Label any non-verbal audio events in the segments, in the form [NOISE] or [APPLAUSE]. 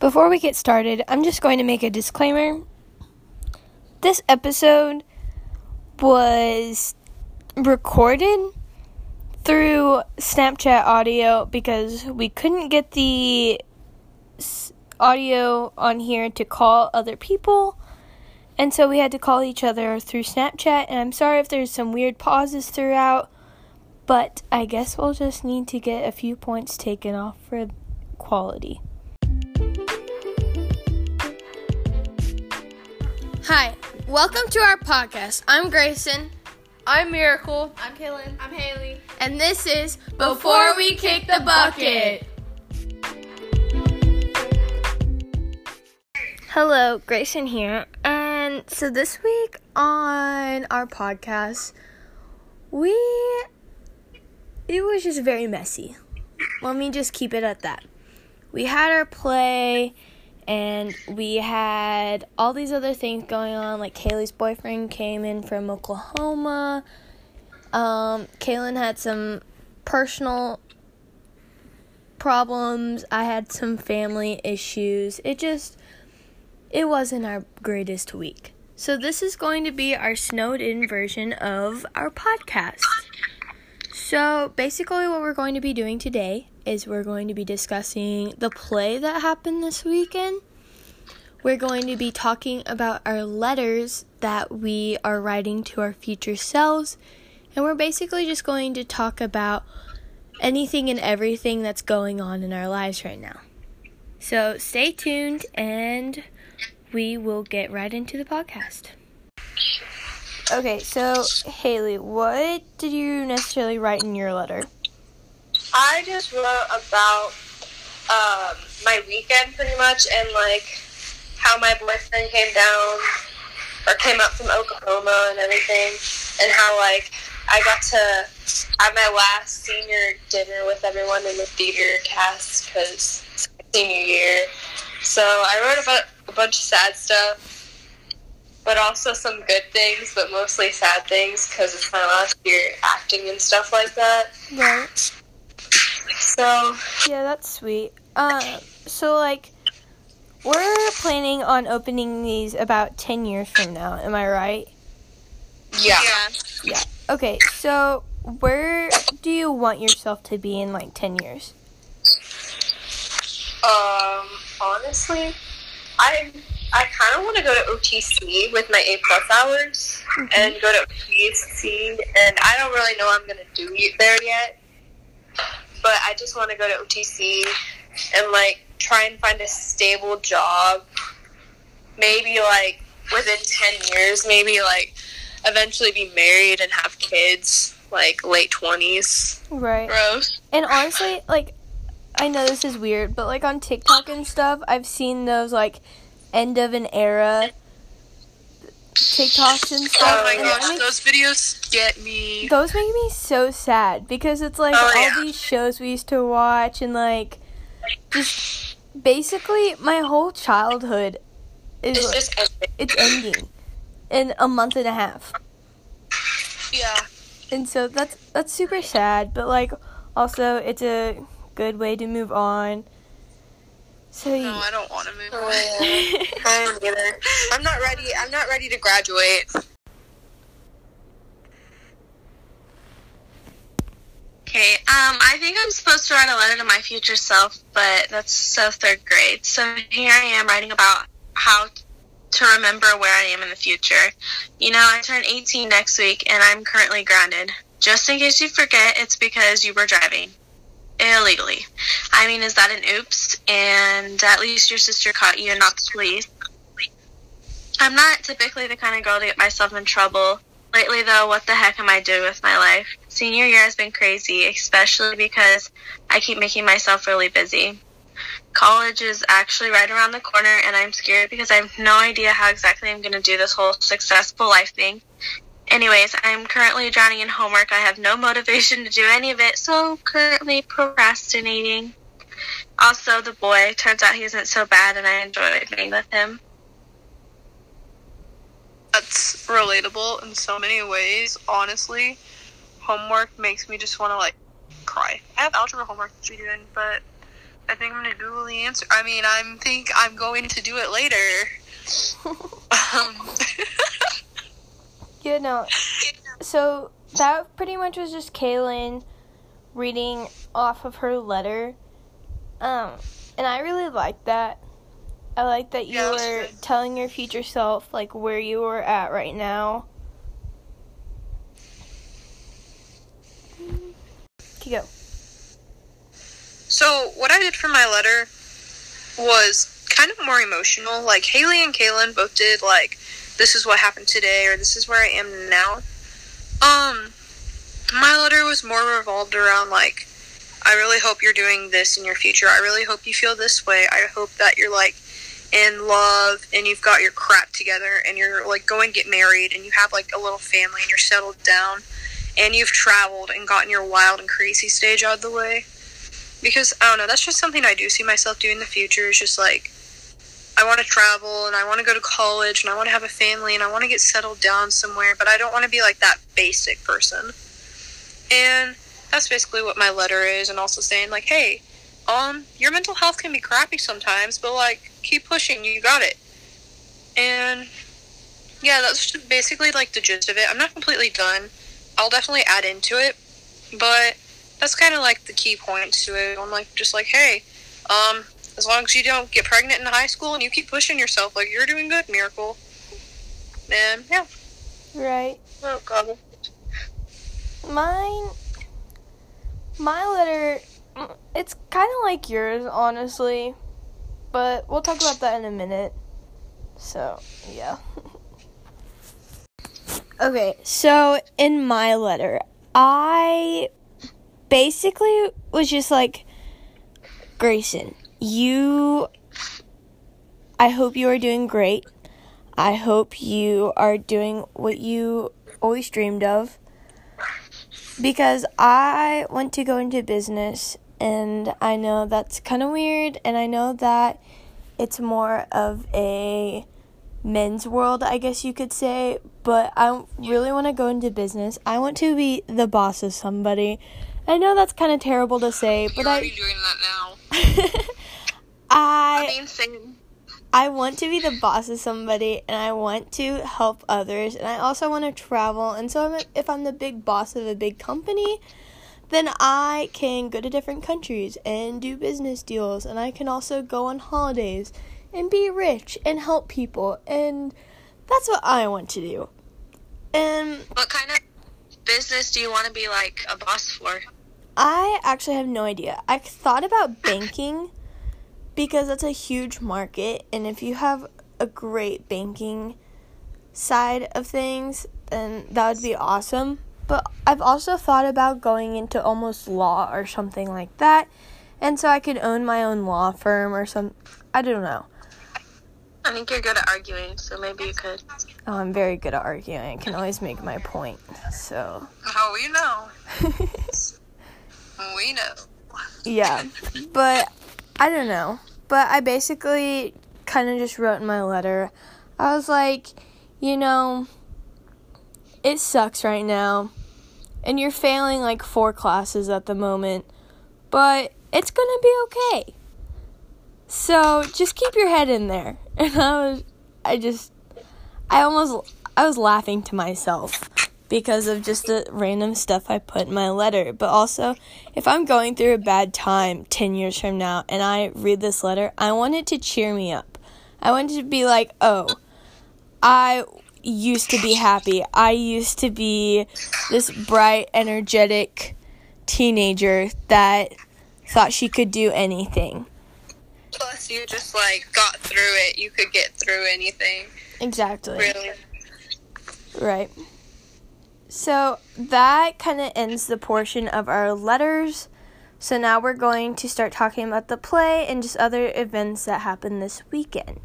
Before we get started, I'm just going to make a disclaimer. This episode was recorded through Snapchat audio because we couldn't get the audio on here to call other people. And so we had to call each other through Snapchat. And I'm sorry if there's some weird pauses throughout, but I guess we'll just need to get a few points taken off for quality. Hi, welcome to our podcast. I'm Grayson. I'm Miracle. I'm Kaylin. I'm Haley. And this is Before We Kick the Bucket. Hello, Grayson here. And so this week on our podcast, we. It was just very messy. Let me just keep it at that. We had our play and we had all these other things going on. Like Kaylee's boyfriend came in from Oklahoma. Um, Kaylin had some personal problems. I had some family issues. It just it wasn't our greatest week. So this is going to be our snowed in version of our podcast. So basically what we're going to be doing today is we're going to be discussing the play that happened this weekend. We're going to be talking about our letters that we are writing to our future selves. And we're basically just going to talk about anything and everything that's going on in our lives right now. So stay tuned and we will get right into the podcast. Okay, so Haley, what did you necessarily write in your letter? I just wrote about um, my weekend pretty much and like how my boyfriend came down or came up from Oklahoma and everything, and how like I got to have my last senior dinner with everyone in the theater cast because it's senior year. So I wrote about a bunch of sad stuff, but also some good things, but mostly sad things because it's my last year acting and stuff like that. Right. So Yeah, that's sweet. Uh, so like, we're planning on opening these about ten years from now. Am I right? yeah. Yeah. Okay, so where do you want yourself to be in like ten years? Um, honestly, I I kind of want to go to OTC with my A plus hours and go to OTC, and I don't really know what I'm gonna do there yet. But I just want to go to OTC and like try and find a stable job. Maybe like within ten years, maybe like eventually be married and have kids, like late twenties. Right. Gross. And honestly, like, I know this is weird, but like on TikTok and stuff, I've seen those like end of an era TikToks and oh stuff. Oh my gosh, makes- those videos get me. those make me so sad because it's like Oh, all yeah. these shows we used to watch and like just basically my whole childhood is It's like, just it's ending in a month and a half. Yeah. And so that's that's super sad, but like also it's a good way to move on. So No, you, I don't want to move Oh, on. yeah. I don't either. I'm not ready. I'm not ready to graduate. Okay, um, I think I'm supposed to write a letter to my future self, but that's so third grade. So here I am writing about how to remember where I am in the future. You know, I turn 18 next week and I'm currently grounded. Just in case you forget, it's because you were driving illegally. I mean, is that an oops? And at least your sister caught you and not the police. I'm not typically the kind of girl to get myself in trouble. Lately, though, what the heck am I doing with my life? Senior year has been crazy, especially because I keep making myself really busy. College is actually right around the corner, and I'm scared because I have no idea how exactly I'm going to do this whole successful life thing. Anyways, I'm currently drowning in homework. I have no motivation to do any of it, so currently procrastinating. Also, the boy turns out he isn't so bad, and I enjoy being with him. That's relatable in so many ways. Honestly, homework makes me just want to like cry. I have algebra homework to be doing, but I think I'm gonna Google the answer. I mean, I'm think I'm going to do it later. [LAUGHS] um, [LAUGHS] You know, so that pretty much was just Kaylin reading off of her letter. Um, and I really liked that. I like that you Yeah, were telling your future self like where you were at right now. Go. So what I did for my letter was kind of more emotional. Like Haley and Kaylin both did like this is what happened today or this is where I am now. Um my letter was more revolved around like I really hope you're doing this in your future. I really hope you feel this way. I hope that you're like in love and you've got your crap together and you're like going get married and you have like a little family and you're settled down and you've traveled and gotten your wild and crazy stage out of the way because I don't know, that's just something I do see myself doing in the future. Is just like I want to travel and I want to go to college and I want to have a family and I want to get settled down somewhere, but I don't want to be like that basic person. And that's basically what my letter is, and also saying like, hey, um, your mental health can be crappy sometimes, but like, keep pushing, you got it. And yeah, that's basically like the gist of it. I'm not completely done. I'll definitely add into it, but that's kind of like the key points to it. I'm like, just like, hey, um, as long as you don't get pregnant in high school and you keep pushing yourself, like you're doing good, miracle. And yeah, Right. Oh god. Mine, my letter, it's kind of like yours, honestly, but we'll talk about that in a minute. So, yeah. [LAUGHS] okay, so in my letter, I basically was just like, Grayson, you, I hope you are doing great. I hope you are doing what you always dreamed of because I want to go into business and I know that's kind of weird and I know that it's more of a men's world, I guess you could say, but I really want to go into business. I want to be the boss of somebody. I know that's kind of terrible to say, but you're I doing that now. [LAUGHS] I I. I want to be the boss of somebody and I want to help others and I also want to travel. And so I'm- if I'm the big boss of a big company, then I can go to different countries and do business deals and I can also go on holidays and be rich and help people and that's what I want to do. And What kind of business do you want to be like a boss for? I actually have no idea. I thought about banking because that's a huge market, and if you have a great banking side of things, then that would be awesome. But I've also thought about going into almost law or something like that, and so I could own my own law firm or some. I don't know. I think you're good at arguing, so maybe you could. Oh, I'm very good at arguing. I can always make my point. So, Oh, we know. [LAUGHS] We know. yeah. [LAUGHS] But I don't know. But I basically kind of just wrote in my letter. I was like, you know, it sucks right now. And you're failing like four classes at the moment. But it's going to be okay. So, just keep your head in there. [LAUGHS] And I was I just I almost I was laughing to myself because of just the random stuff I put in my letter. But also, if I'm going through a bad time 10 years from now and I read this letter, I want it to cheer me up. I want it to be like, oh, I used to be happy. I used to be this bright, energetic teenager that thought she could do anything. Plus, you just like got through it. You could get through anything. Exactly. Really. Right. So that kind of ends the portion of our letters. So now we're going to start talking about the play and just other events that happened this weekend.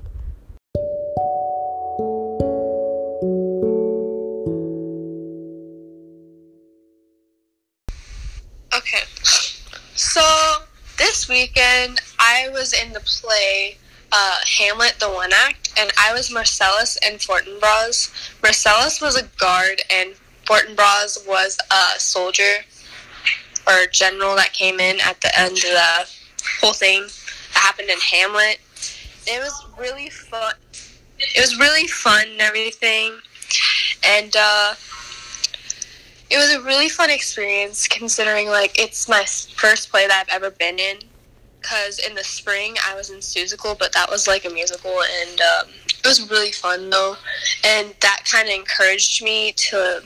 Weekend I was in the play uh, Hamlet the One Act, and I was Marcellus and Fortinbras. Marcellus was a guard, and Fortinbras was a soldier or general that came in at the end of the whole thing. that happened in Hamlet. It was really fun. It was really fun and everything, and uh, it was a really fun experience considering like it's my first play that I've ever been in. Cause in the spring I was in Seussical, but that was like a musical, and um, it was really fun though, and that kind of encouraged me to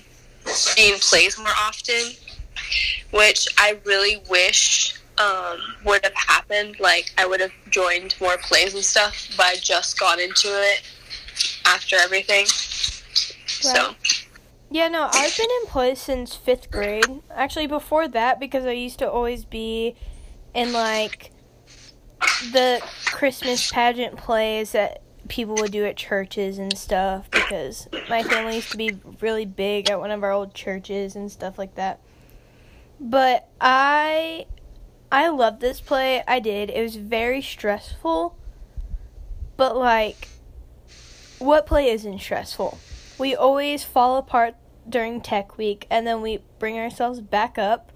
be in plays more often, which I really wish um, would have happened. Like I would have joined more plays and stuff, but I just got into it after everything. So Yeah, no, I've been in plays since fifth grade. Actually, before that, because I used to always be in like the Christmas pageant plays that people would do at churches and stuff. Because my family used to be really big at one of our old churches and stuff like that. But I, I loved this play. I did. It was very stressful. But like, what play isn't stressful? we always fall apart during tech week and then we bring ourselves back up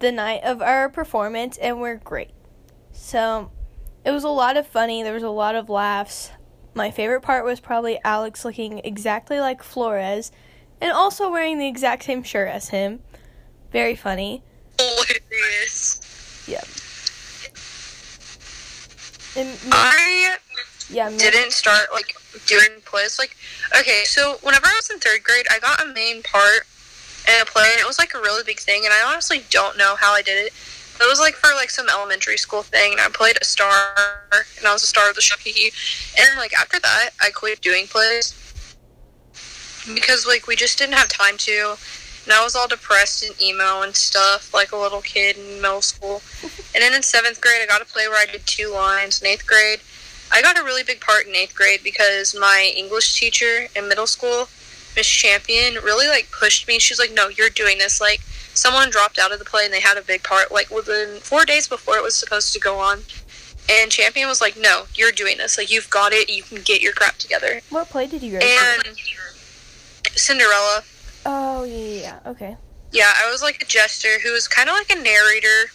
the night of our performance and we're great. So it was a lot of funny, there was a lot of laughs. My favorite part was probably Alex looking exactly like Flores and also wearing the exact same shirt as him. Very funny. hilarious. Yeah. And I yeah, didn't start like doing plays. Like, okay, so whenever I was in third grade, I got a main part in a play, and it was like a really big thing. And I honestly don't know how I did it. It was like for like some elementary school thing, and I played a star, and I was a star of the show. And like after that, I quit doing plays because like we just didn't have time to. And I was all depressed and emo and stuff, like a little kid in middle school. And then in seventh grade, I got a play where I did two lines. In eighth grade, I got a really big part in eighth grade because my English teacher in middle school, Miss Champion, really like pushed me. She's like, "No, you're doing this." Like someone dropped out of the play and they had a big part like within four days before it was supposed to go on. And Champion was like, "No, you're doing this. Like you've got it. You can get your crap together." what play did you write? And Cinderella. oh, yeah, yeah, yeah. Okay. Yeah, I was like a jester who was kind of like a narrator.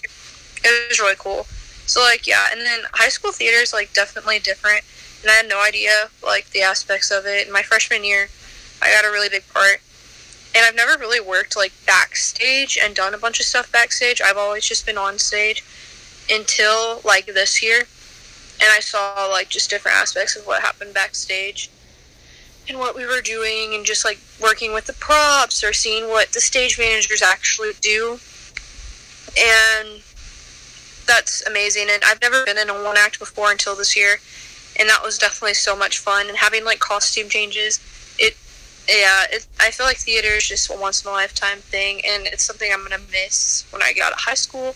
It was really cool. So like yeah, and then high school theater is like definitely different, and I had no idea like the aspects of it. In my freshman year, I got a really big part, and I've never really worked like backstage and done a bunch of stuff backstage. I've always just been on stage until like this year, and I saw like just different aspects of what happened backstage and what we were doing and just like working with the props or seeing what the stage managers actually do. And that's amazing. And i've never been in a one act before until this year. And that was definitely so much fun. And having like costume changes yeah it, i feel like theater is just a once in a lifetime thing and it's something i'm gonna miss when i get out of high school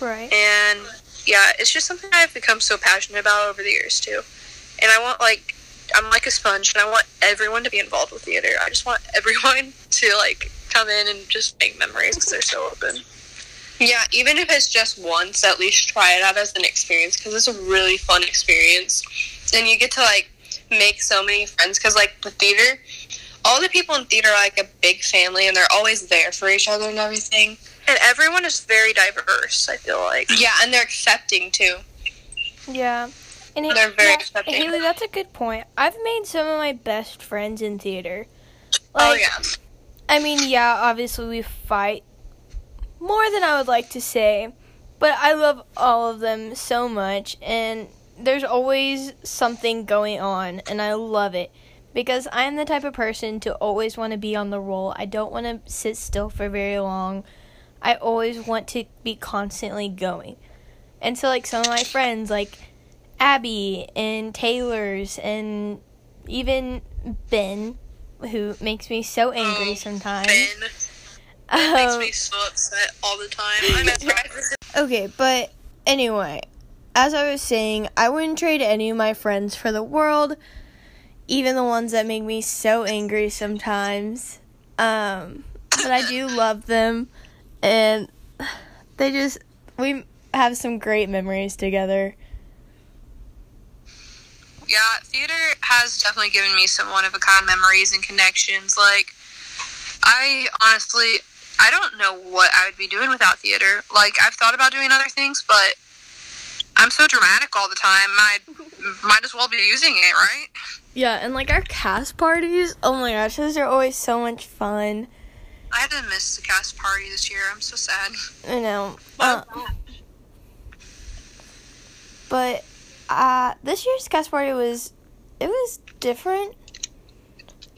Right. and yeah, it's just something I've become so passionate about over the years too. And I want like I'm like a sponge, and I want everyone to be involved with theater. I just want everyone [LAUGHS] to like come in and just make memories because they're so open. Yeah, even if it's just once, at least try it out as an experience because it's a really fun experience, and you get to like make so many friends. Because like the theater, all the people in theater are like a big family, and they're always there for each other and everything. And everyone is very diverse. I feel like yeah, and they're accepting too. Yeah. And it- They're very yeah, accepting. Haley, that's a good point. I've made some of my best friends in theater. oh Like, yeah. I mean, yeah, obviously we fight more than I would like to say, but I love all of them so much, and there's always something going on, and I love it because I'm the type of person to always want to be on the roll. I don't want to sit still for very long. I always want to be constantly going. And so, like, some of my friends, like Abby and Taylor's, and even Ben, who makes me so angry Oh, sometimes. Ben, makes Um, me so upset all the time. I'm at practice. Okay, but anyway, as I was saying, I wouldn't trade any of my friends for the world, even the ones that make me so angry sometimes. Um, but I do love them, and they just we have some great memories together. Yeah, theater has definitely given me some one of a kind memories and connections. Like, I honestly, I don't know what I would be doing without theater. Like, I've thought about doing other things, but I'm so dramatic all the time. I might as well be using it, right? Yeah, and like our cast parties, oh my gosh, those are always so much fun. I had to miss the cast party this year. I'm so sad. I know. Uh, but uh, this year's cast party was it was different.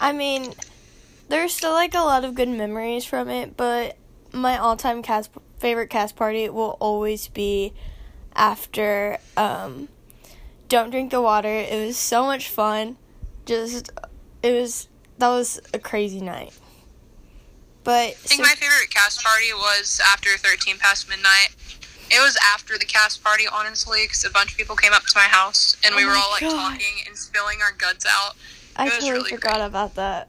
I mean, there's still like a lot of good memories from it, but my all-time cast favorite cast party will always be after um, Don't Drink the Water. It was so much fun. Just it was that was a crazy night. But I think my favorite cast party was after 13 past midnight. It was after the cast party, honestly, because a bunch of people came up to my house and we Oh were all like God. talking and spilling our guts out. I It was totally really forgot great. about that.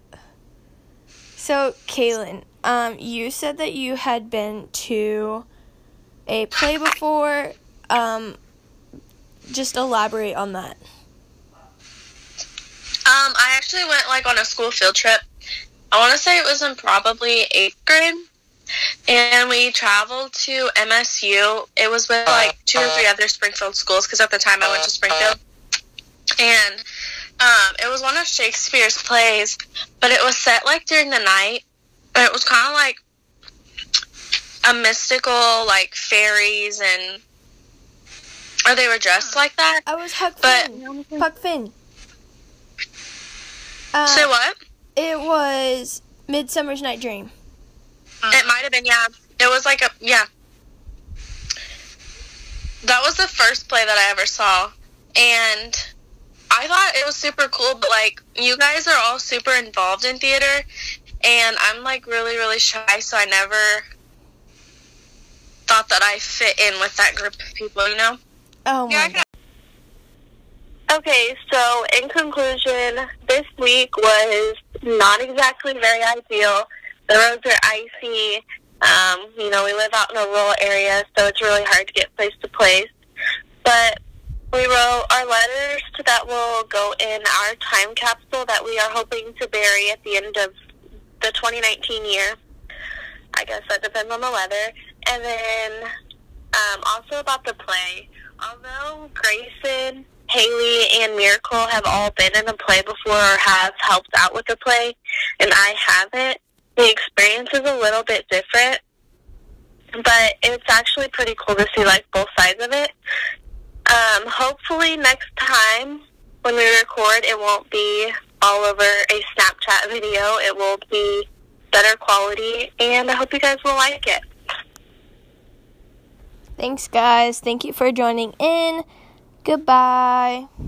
So, Kaylin, um, you said that you had been to a play [LAUGHS] before. Um, just elaborate on that. Um, I actually went like on a school field trip. I want to say it was in probably eighth grade, and we traveled to MSU. It was with like two or three other Springfield schools because at the time I went to Springfield, and um, it was one of Shakespeare's plays, but it was set like during the night, and it was kind of like a mystical like fairies and or they were dressed like that. I was Huck But- Finn. Huck Finn. Uh, Say what? It was Midsummer's Night Dream. It might have been, yeah. It was like a, yeah. That was the first play that I ever saw. And I thought it was super cool, but like, you guys are all super involved in theater. And I'm like really, really shy, so I never thought that I fit in with that group of people, you know? Oh my Yeah, god. Okay, so in conclusion, this week was not exactly very ideal. The roads are icy. Um, you know, we live out in a rural area, so it's really hard to get place to place. But we wrote our letters to, that will go in our time capsule that we are hoping to bury at the end of the 2019 year. I guess that depends on the weather. And then um, also about the play. Although Grayson, Haley, and Miracle have all been in a play before or have helped out with the play, and I haven't, the experience is a little bit different. But it's actually pretty cool to see like both sides of it. Um, hopefully next time when we record, it won't be all over a Snapchat video. It will be better quality, and I hope you guys will like it. Thanks, guys. Thank you for joining in. Goodbye.